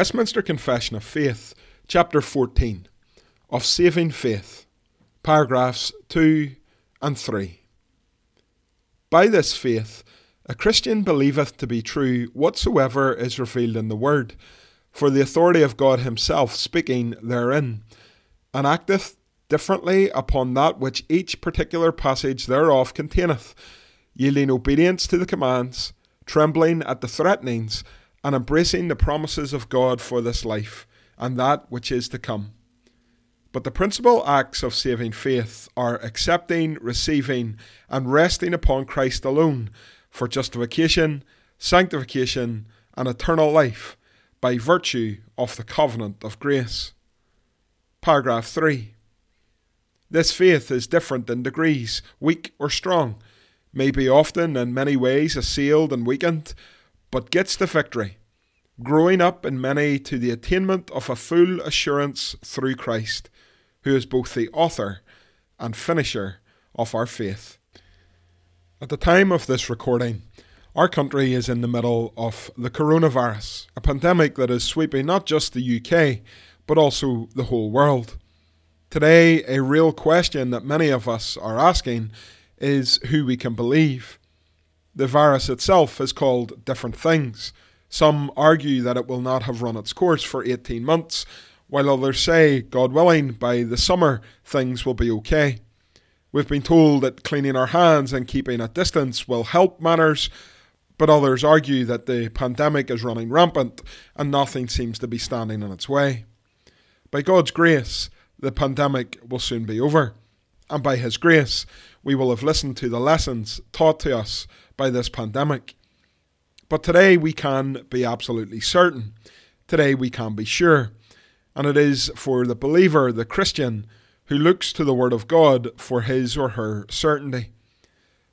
Westminster Confession of Faith, Chapter 14, of Saving Faith, paragraphs 2 and 3. By this faith, a Christian believeth to be true whatsoever is revealed in the Word, for the authority of God Himself speaking therein, and acteth differently upon that which each particular passage thereof containeth, yielding obedience to the commands, trembling at the threatenings, and embracing the promises of God for this life and that which is to come. But the principal acts of saving faith are accepting, receiving, and resting upon Christ alone for justification, sanctification, and eternal life by virtue of the covenant of grace. Paragraph 3. This faith is different in degrees, weak or strong, may be often in many ways assailed and weakened, but gets the victory, growing up in many to the attainment of a full assurance through Christ, who is both the author and finisher of our faith. At the time of this recording, our country is in the middle of the coronavirus, a pandemic that is sweeping not just the UK, but also the whole world. Today, a real question that many of us are asking is who we can believe. The virus itself is called different things. Some argue that it will not have run its course for 18 months, while others say, God willing, by the summer things will be okay. We've been told that cleaning our hands and keeping at distance will help matters, but others argue that the pandemic is running rampant and nothing seems to be standing in its way. By God's grace, the pandemic will soon be over, and by His grace, we will have listened to the lessons taught to us by this pandemic. But today we can be absolutely certain. Today we can be sure. And it is for the believer, the Christian, who looks to the Word of God for his or her certainty.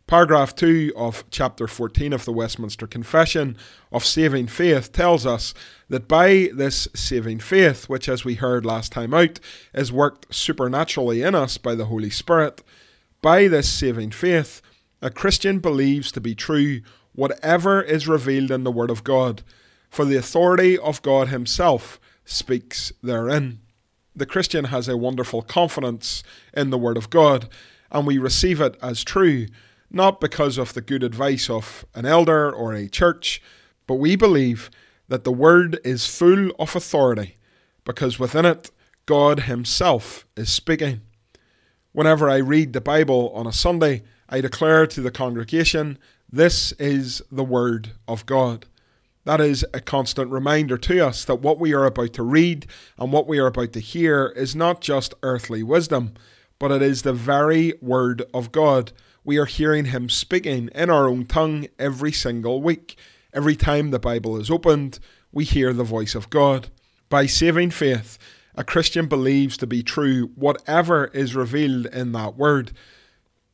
Paragraph 2 of chapter 14 of the Westminster Confession of Saving Faith tells us that by this saving faith, which, as we heard last time out, is worked supernaturally in us by the Holy Spirit, by this saving faith, a Christian believes to be true whatever is revealed in the Word of God, for the authority of God Himself speaks therein. The Christian has a wonderful confidence in the Word of God, and we receive it as true not because of the good advice of an elder or a church, but we believe that the Word is full of authority, because within it God Himself is speaking. Whenever I read the Bible on a Sunday, I declare to the congregation, This is the Word of God. That is a constant reminder to us that what we are about to read and what we are about to hear is not just earthly wisdom, but it is the very Word of God we are hearing him speaking in our own tongue every single week. Every time the Bible is opened, we hear the voice of God. By saving faith, a Christian believes to be true whatever is revealed in that word.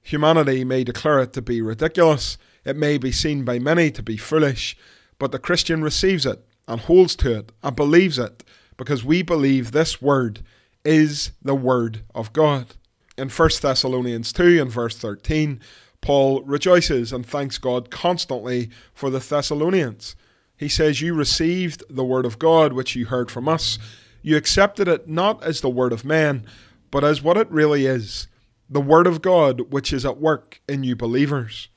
Humanity may declare it to be ridiculous, it may be seen by many to be foolish, but the Christian receives it and holds to it and believes it because we believe this word is the word of God. In 1 Thessalonians 2 and verse 13, Paul rejoices and thanks God constantly for the Thessalonians. He says, You received the word of God which you heard from us. You accepted it not as the word of man, but as what it really is the word of God which is at work in you believers.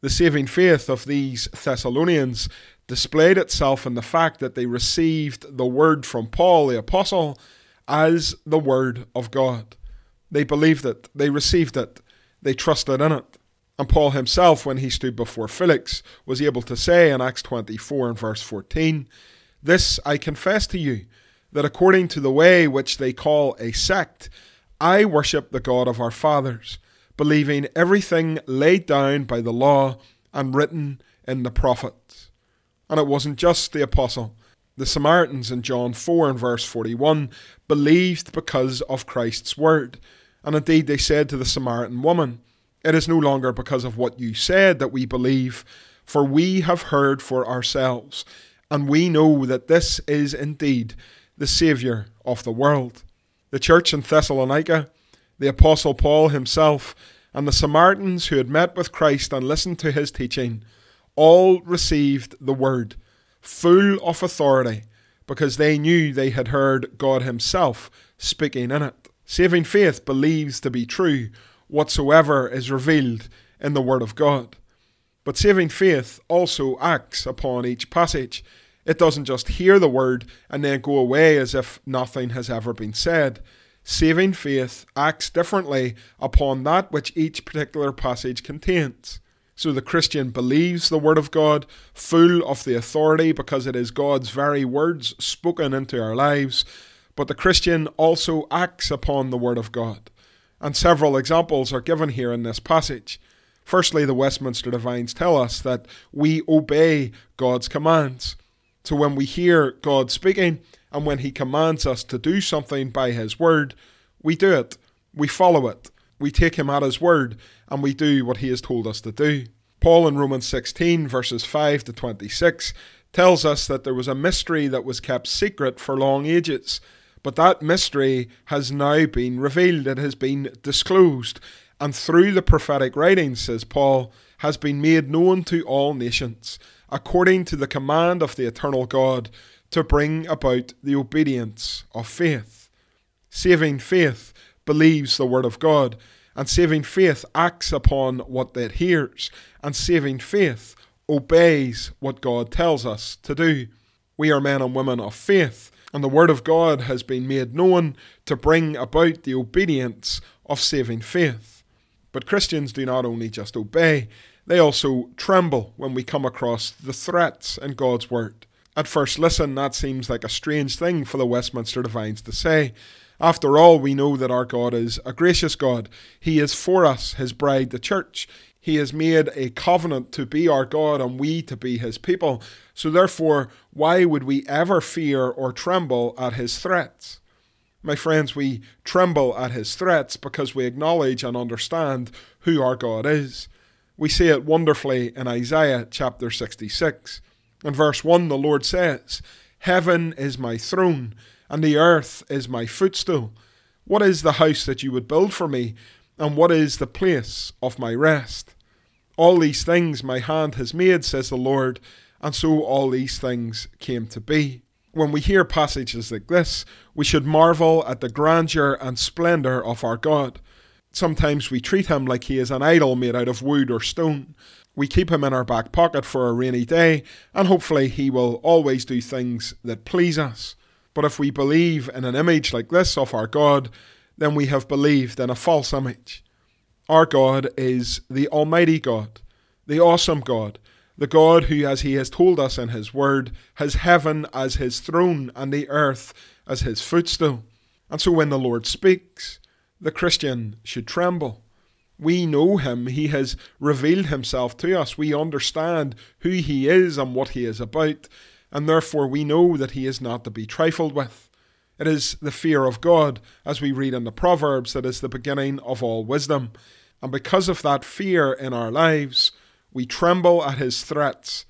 The saving faith of these Thessalonians displayed itself in the fact that they received the word from Paul the Apostle as the Word of God. They believed it, they received it, they trusted in it. And Paul himself, when he stood before Felix, was able to say in Acts 24 and verse 14, This I confess to you, that according to the way which they call a sect, I worship the God of our fathers, believing everything laid down by the law and written in the prophets. And it wasn't just the apostle. The Samaritans in John 4 and verse 41 believed because of Christ's word. And indeed, they said to the Samaritan woman, it is no longer because of what you said that we believe, for we have heard for ourselves, and we know that this is indeed the Saviour of the world. The church in Thessalonica, the Apostle Paul himself, and the Samaritans who had met with Christ and listened to his teaching all received the word, full of authority, because they knew they had heard God Himself speaking in it. Saving faith believes to be true whatsoever is revealed in the Word of God. But saving faith also acts upon each passage. It doesn't just hear the Word and then go away as if nothing has ever been said. Saving faith acts differently upon that which each particular passage contains. So the Christian believes the Word of God, full of the authority because it is God's very words spoken into our lives. But the Christian also acts upon the Word of God and several examples are given here in this passage. Firstly, the Westminster Divines tell us that we obey God's commands. So when we hear God speaking and when He commands us to do something by His word, we do it, we follow it, we take Him at His word, and we do what He has told us to do. Paul in Romans 16, verses 5 to 26, tells us that there was a mystery that was kept secret for long ages but that mystery has now been revealed, it has been disclosed, and through the prophetic writings, says Paul, has been made known to all nations, according to the command of the eternal God, to bring about the obedience of faith. Saving faith believes the word of God, and saving faith acts upon what it hears, and saving faith obeys what God tells us to do. We are men and women of faith and the Word of God has been made known to bring about the obedience of saving faith. But Christians do not only just obey, they also tremble when we come across the threats in God's Word. At first listen, that seems like a strange thing for the Westminster Divines to say. After all, we know that our God is a gracious God. He is for us, His bride, the church. He has made a covenant to be our God and we to be his people. So, therefore, why would we ever fear or tremble at his threats? My friends, we tremble at his threats because we acknowledge and understand who our God is. We see it wonderfully in Isaiah chapter 66. In verse 1, the Lord says, Heaven is my throne, and the earth is my footstool. What is the house that you would build for me? And what is the place of my rest? All these things my hand has made, says the Lord, and so all these things came to be. When we hear passages like this, we should marvel at the grandeur and splendour of our God. Sometimes we treat him like he is an idol made out of wood or stone. We keep him in our back pocket for a rainy day, and hopefully he will always do things that please us. But if we believe in an image like this of our God, then we have believed in a false image. Our God is the Almighty God, the awesome God, the God who, as He has told us in His Word, has heaven as His throne and the earth as His footstool. And so when the Lord speaks, the Christian should tremble. We know Him, He has revealed Himself to us, we understand who He is and what He is about, and therefore we know that He is not to be trifled with. It is the fear of God, as we read in the Proverbs, that is the beginning of all wisdom. And because of that fear in our lives, we tremble at his threats.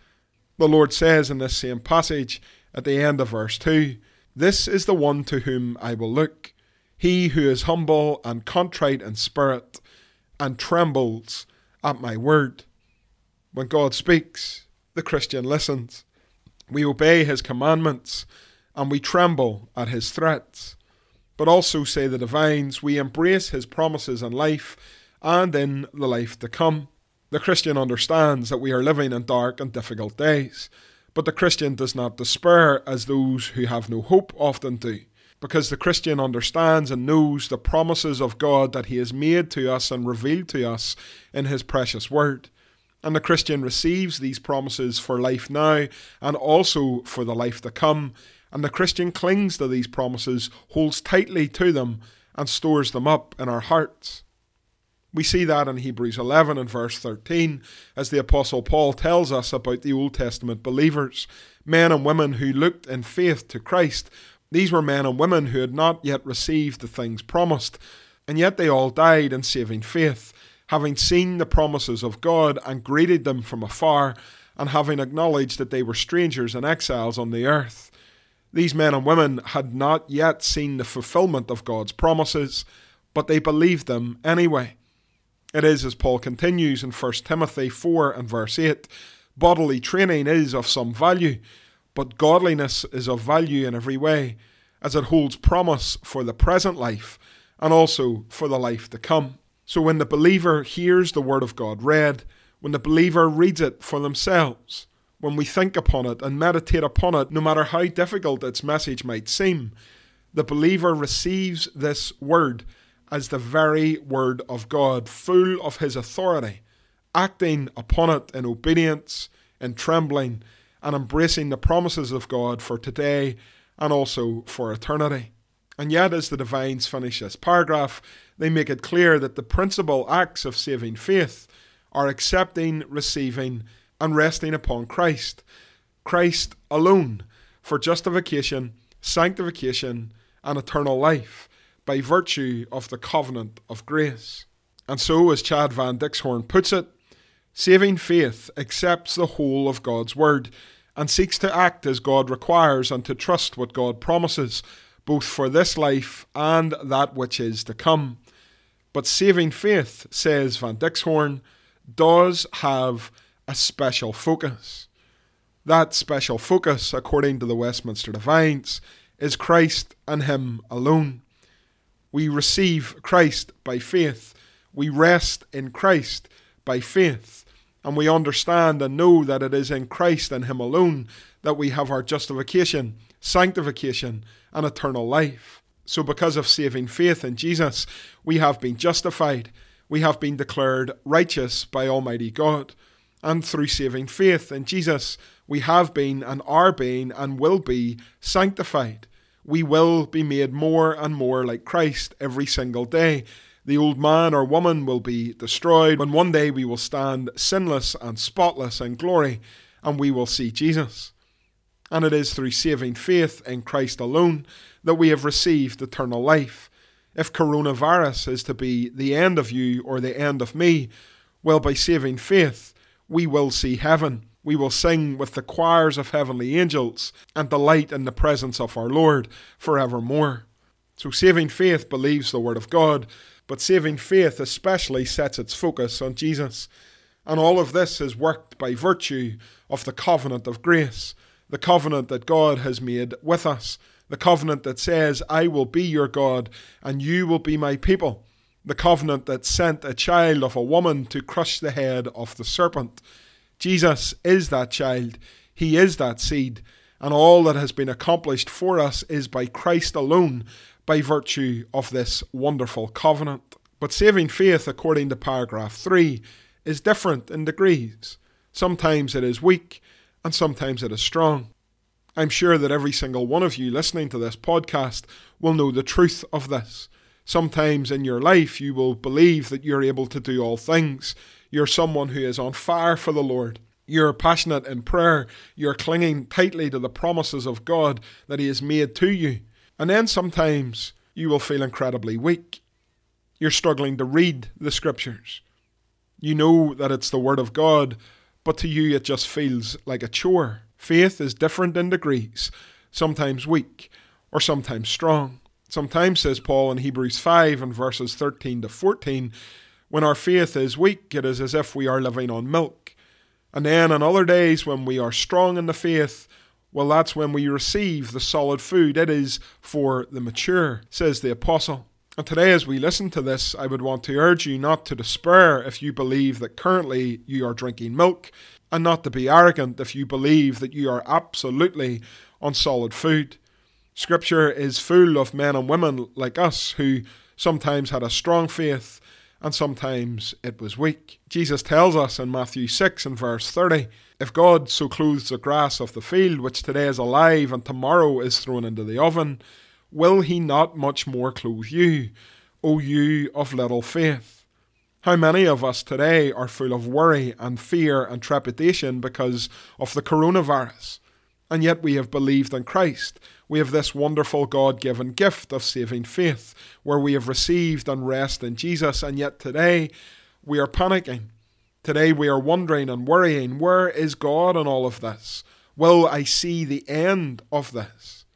The Lord says in this same passage at the end of verse 2 This is the one to whom I will look, he who is humble and contrite in spirit, and trembles at my word. When God speaks, the Christian listens. We obey his commandments and we tremble at his threats. But also, say the divines, we embrace his promises in life and in the life to come. The Christian understands that we are living in dark and difficult days, But the Christian does not despair as those who have no hope often do, because the Christian understands and knows the promises of God that He has made to us and revealed to us in His precious Word. And the Christian receives these promises for life now and also for the life to come. And the Christian clings to these promises, holds tightly to them, and stores them up in our hearts. We see that in Hebrews 11 and verse 13, as the Apostle Paul tells us about the Old Testament believers, men and women who looked in faith to Christ. These were men and women who had not yet received the things promised, and yet they all died in saving faith having seen the promises of God and greeted them from afar, and having acknowledged that they were strangers and exiles on the earth. These men and women had not yet seen the fulfillment of God's promises, but they believed them anyway. It is as Paul continues in 1 Timothy 4 and verse 8 bodily training is of some value, but godliness is of value in every way, as it holds promise for the present life and also for the life to come. So when the believer hears the Word of God read, when the believer reads it for themselves, when we think upon it and meditate upon it, no matter how difficult its message might seem, the believer receives this Word as the very Word of God, full of His authority, acting upon it in obedience, in trembling, and embracing the promises of God for today and also for eternity. And yet, as the divines finish this paragraph, they make it clear that the principal acts of saving faith are accepting, receiving, and resting upon Christ. Christ alone for justification, sanctification, and eternal life by virtue of the covenant of grace. And so, as Chad Van Dixhoorn puts it, saving faith accepts the whole of God's word and seeks to act as God requires and to trust what God promises both for this life and that which is to come. But saving faith, says Van Dixhoorn, does have a special focus. That special focus, according to the Westminster Divines, is Christ and Him alone. We receive Christ by faith. We rest in Christ by faith. And we understand and know that it is in Christ and Him alone that we have our justification, sanctification, and eternal life. So, because of saving faith in Jesus, we have been justified, we have been declared righteous by Almighty God. And through saving faith in Jesus, we have been and are being and will be sanctified. We will be made more and more like Christ every single day. The old man or woman will be destroyed, and one day we will stand sinless and spotless in glory, and we will see Jesus and it is through saving faith in Christ alone that we have received eternal life. If coronavirus is to be the end of you or the end of me, well, by saving faith, we will see heaven. We will sing with the choirs of heavenly angels and delight in the presence of our Lord forevermore. So, saving faith believes the Word of God, but saving faith especially sets its focus on Jesus. And all of this is worked by virtue of the covenant of grace the covenant that God has made with us, the covenant that says, I will be your God and you will be my people, the covenant that sent a child of a woman to crush the head of the serpent. Jesus is that child, he is that seed, and all that has been accomplished for us is by Christ alone, by virtue of this wonderful covenant. But saving faith, according to paragraph 3, is different in degrees. Sometimes it is weak, and sometimes it is strong. I'm sure that every single one of you listening to this podcast will know the truth of this. Sometimes in your life, you will believe that you're able to do all things. You're someone who is on fire for the Lord. You're passionate in prayer. You're clinging tightly to the promises of God that He has made to you. And then sometimes you will feel incredibly weak. You're struggling to read the scriptures. You know that it's the Word of God, but to you it just feels like a chore. Faith is different in degrees, sometimes weak or sometimes strong. Sometimes, says Paul in Hebrews 5 and verses 13 to 14, when our faith is weak, it is as if we are living on milk. And then on other days when we are strong in the faith, well, that's when we receive the solid food. It is for the mature, says the apostle. And today, as we listen to this, I would want to urge you not to despair if you believe that currently you are drinking milk. and not to be arrogant if you believe that you are absolutely on solid food. Scripture is full of men and women like us who sometimes had a strong faith and sometimes it was weak. Jesus tells us in Matthew 6 and verse 30 If God so clothes the grass of the field, which today is alive and tomorrow is thrown into the oven, will he not much more clothe you, O you of little faith? How many of us today are full of worry and fear and trepidation because of the coronavirus? And yet we have believed in Christ. We have this wonderful God given gift of saving faith, where we have received and rest in Jesus. And yet today we are panicking. Today we are wondering and worrying where is God in all of this? Will I see the end of this?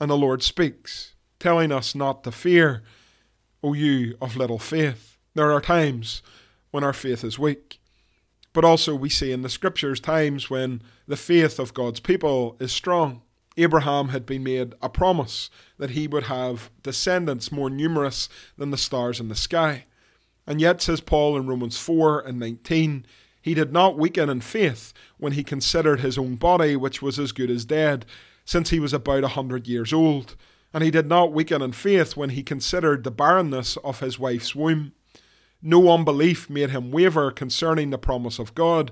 And the Lord speaks, telling us not to fear, O you of little faith. There are times when our faith is weak. But also, we see in the scriptures times when the faith of God's people is strong. Abraham had been made a promise that he would have descendants more numerous than the stars in the sky. And yet, says Paul in Romans 4 and 19, he did not weaken in faith when he considered his own body, which was as good as dead, since he was about a hundred years old. And he did not weaken in faith when he considered the barrenness of his wife's womb. No unbelief made him waver concerning the promise of God,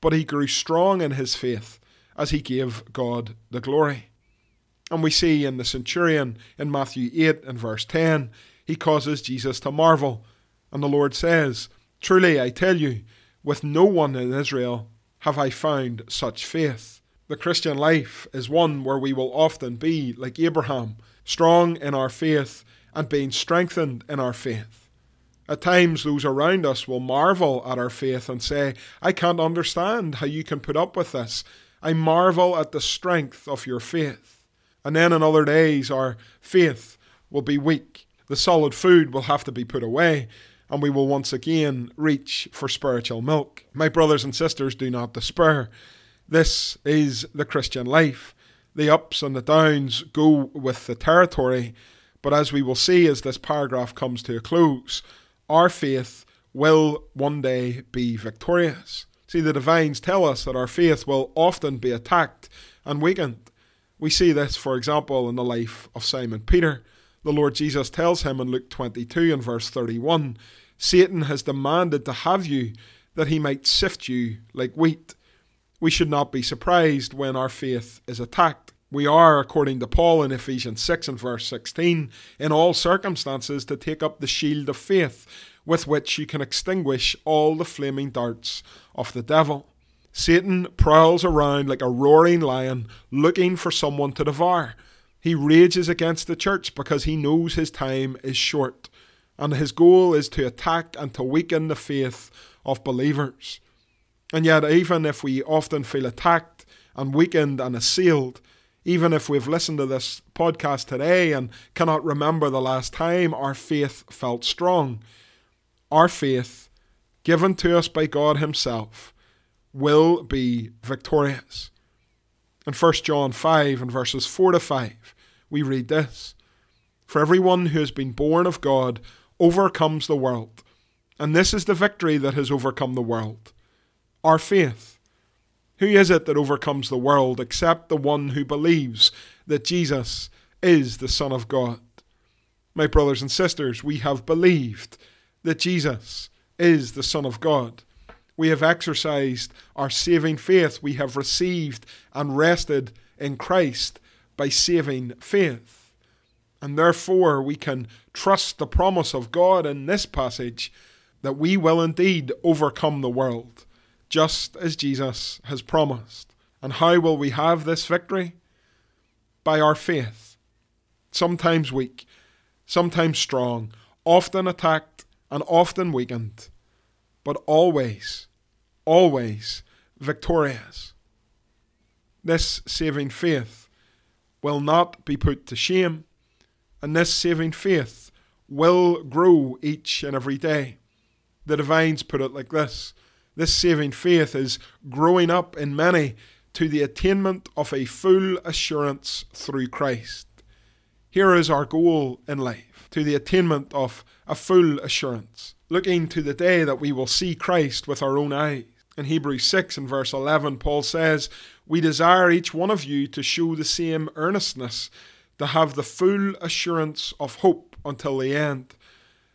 but he grew strong in his faith as he gave God the glory. And we see in the centurion in Matthew 8 and verse 10, he causes Jesus to marvel. And the Lord says, Truly I tell you, with no one in Israel have I found such faith. The Christian life is one where we will often be like Abraham, strong in our faith and being strengthened in our faith. At times, those around us will marvel at our faith and say, I can't understand how you can put up with this. I marvel at the strength of your faith. And then in other days, our faith will be weak. The solid food will have to be put away, and we will once again reach for spiritual milk. My brothers and sisters, do not despair. This is the Christian life. The ups and the downs go with the territory, but as we will see as this paragraph comes to a close, our faith will one day be victorious. See, the divines tell us that our faith will often be attacked and weakened. We see this, for example, in the life of Simon Peter. The Lord Jesus tells him in Luke 22 and verse 31 Satan has demanded to have you that he might sift you like wheat. We should not be surprised when our faith is attacked. We are, according to Paul in Ephesians 6 and verse 16, in all circumstances to take up the shield of faith, with which you can extinguish all the flaming darts of the devil. Satan prowls around like a roaring lion, looking for someone to devour. He rages against the church because he knows his time is short, and his goal is to attack and to weaken the faith of believers. And yet, even if we often feel attacked and weakened and assailed, even if we've listened to this podcast today and cannot remember the last time our faith felt strong, our faith, given to us by God Himself, will be victorious. In 1 John 5 and verses 4 to 5, we read this For everyone who has been born of God overcomes the world. And this is the victory that has overcome the world our faith. Who is it that overcomes the world except the one who believes that Jesus is the Son of God? My brothers and sisters, we have believed that Jesus is the Son of God. We have exercised our saving faith. We have received and rested in Christ by saving faith. And therefore, we can trust the promise of God in this passage that we will indeed overcome the world just as Jesus has promised. And how will we have this victory? By our faith. Sometimes weak, sometimes strong, often attacked and often weakened, but always, always victorious. This saving faith will not be put to shame, and this saving faith will grow each and every day. The divines put it like this this saving faith is growing up in many to the attainment of a full assurance through Christ. Here is our goal in life to the attainment of a full assurance, looking to the day that we will see Christ with our own eyes. In Hebrews 6 and verse 11, Paul says, We desire each one of you to show the same earnestness, to have the full assurance of hope until the end,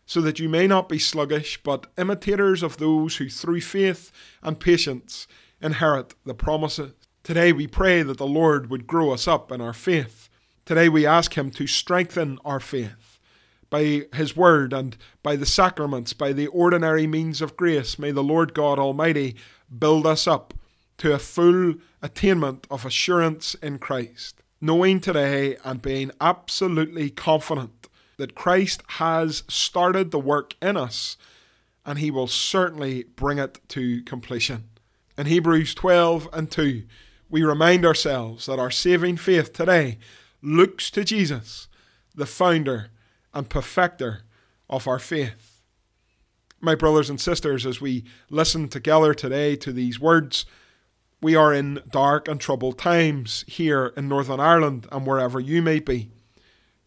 so that you may not be sluggish, but imitators of those who through faith and patience inherit the promises. Today we pray that the Lord would grow us up in our faith. Today we ask Him to strengthen our faith by His Word and by the sacraments, by the ordinary means of grace. May the Lord God Almighty build us up to a full attainment of assurance in Christ, knowing today and being absolutely confident that Christ has started the work in us and He will certainly bring it to completion. In Hebrews 12 and 2, we remind ourselves that our saving faith today looks to Jesus, the founder and perfecter of our faith. My brothers and sisters, as we listen together today to these words, we are in dark and troubled times here in Northern Ireland and wherever you may be.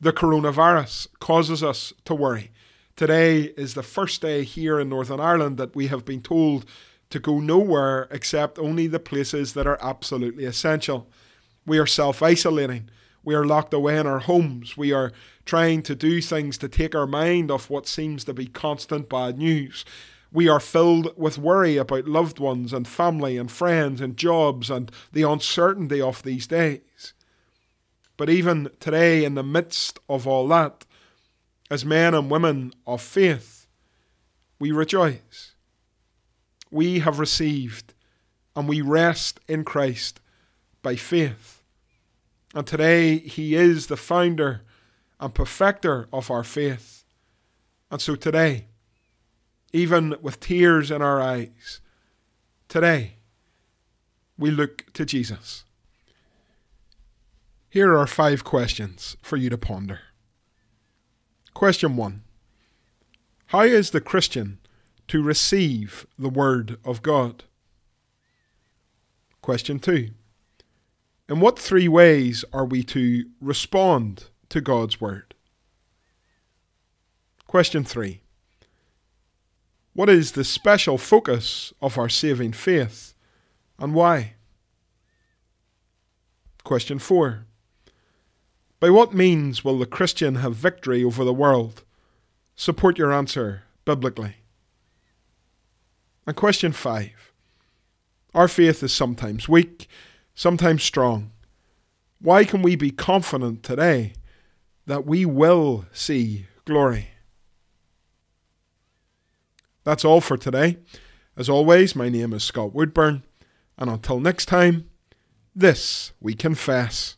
The coronavirus causes us to worry. Today is the first day here in Northern Ireland that we have been told to go nowhere except only the places that are absolutely essential. We are self isolating we are locked away in our homes. We are trying to do things to take our mind off what seems to be constant bad news. We are filled with worry about loved ones and family and friends and jobs and the uncertainty of these days. But even today, in the midst of all that, as men and women of faith, we rejoice. We have received and we rest in Christ by faith. And today, He is the founder and perfecter of our faith. And so today, even with tears in our eyes, today, we look to Jesus. Here are five questions for you to ponder. Question one How is the Christian to receive the Word of God? Question two in what three ways are we to respond to God's Word? Question three What is the special focus of our saving faith and why? Question four By what means will the Christian have victory over the world? Support your answer biblically. And question five Our faith is sometimes weak sometimes strong. Why can we be confident today that we will see glory? That's all for today. As always, my name is Scott Woodburn, and until next time, this we confess.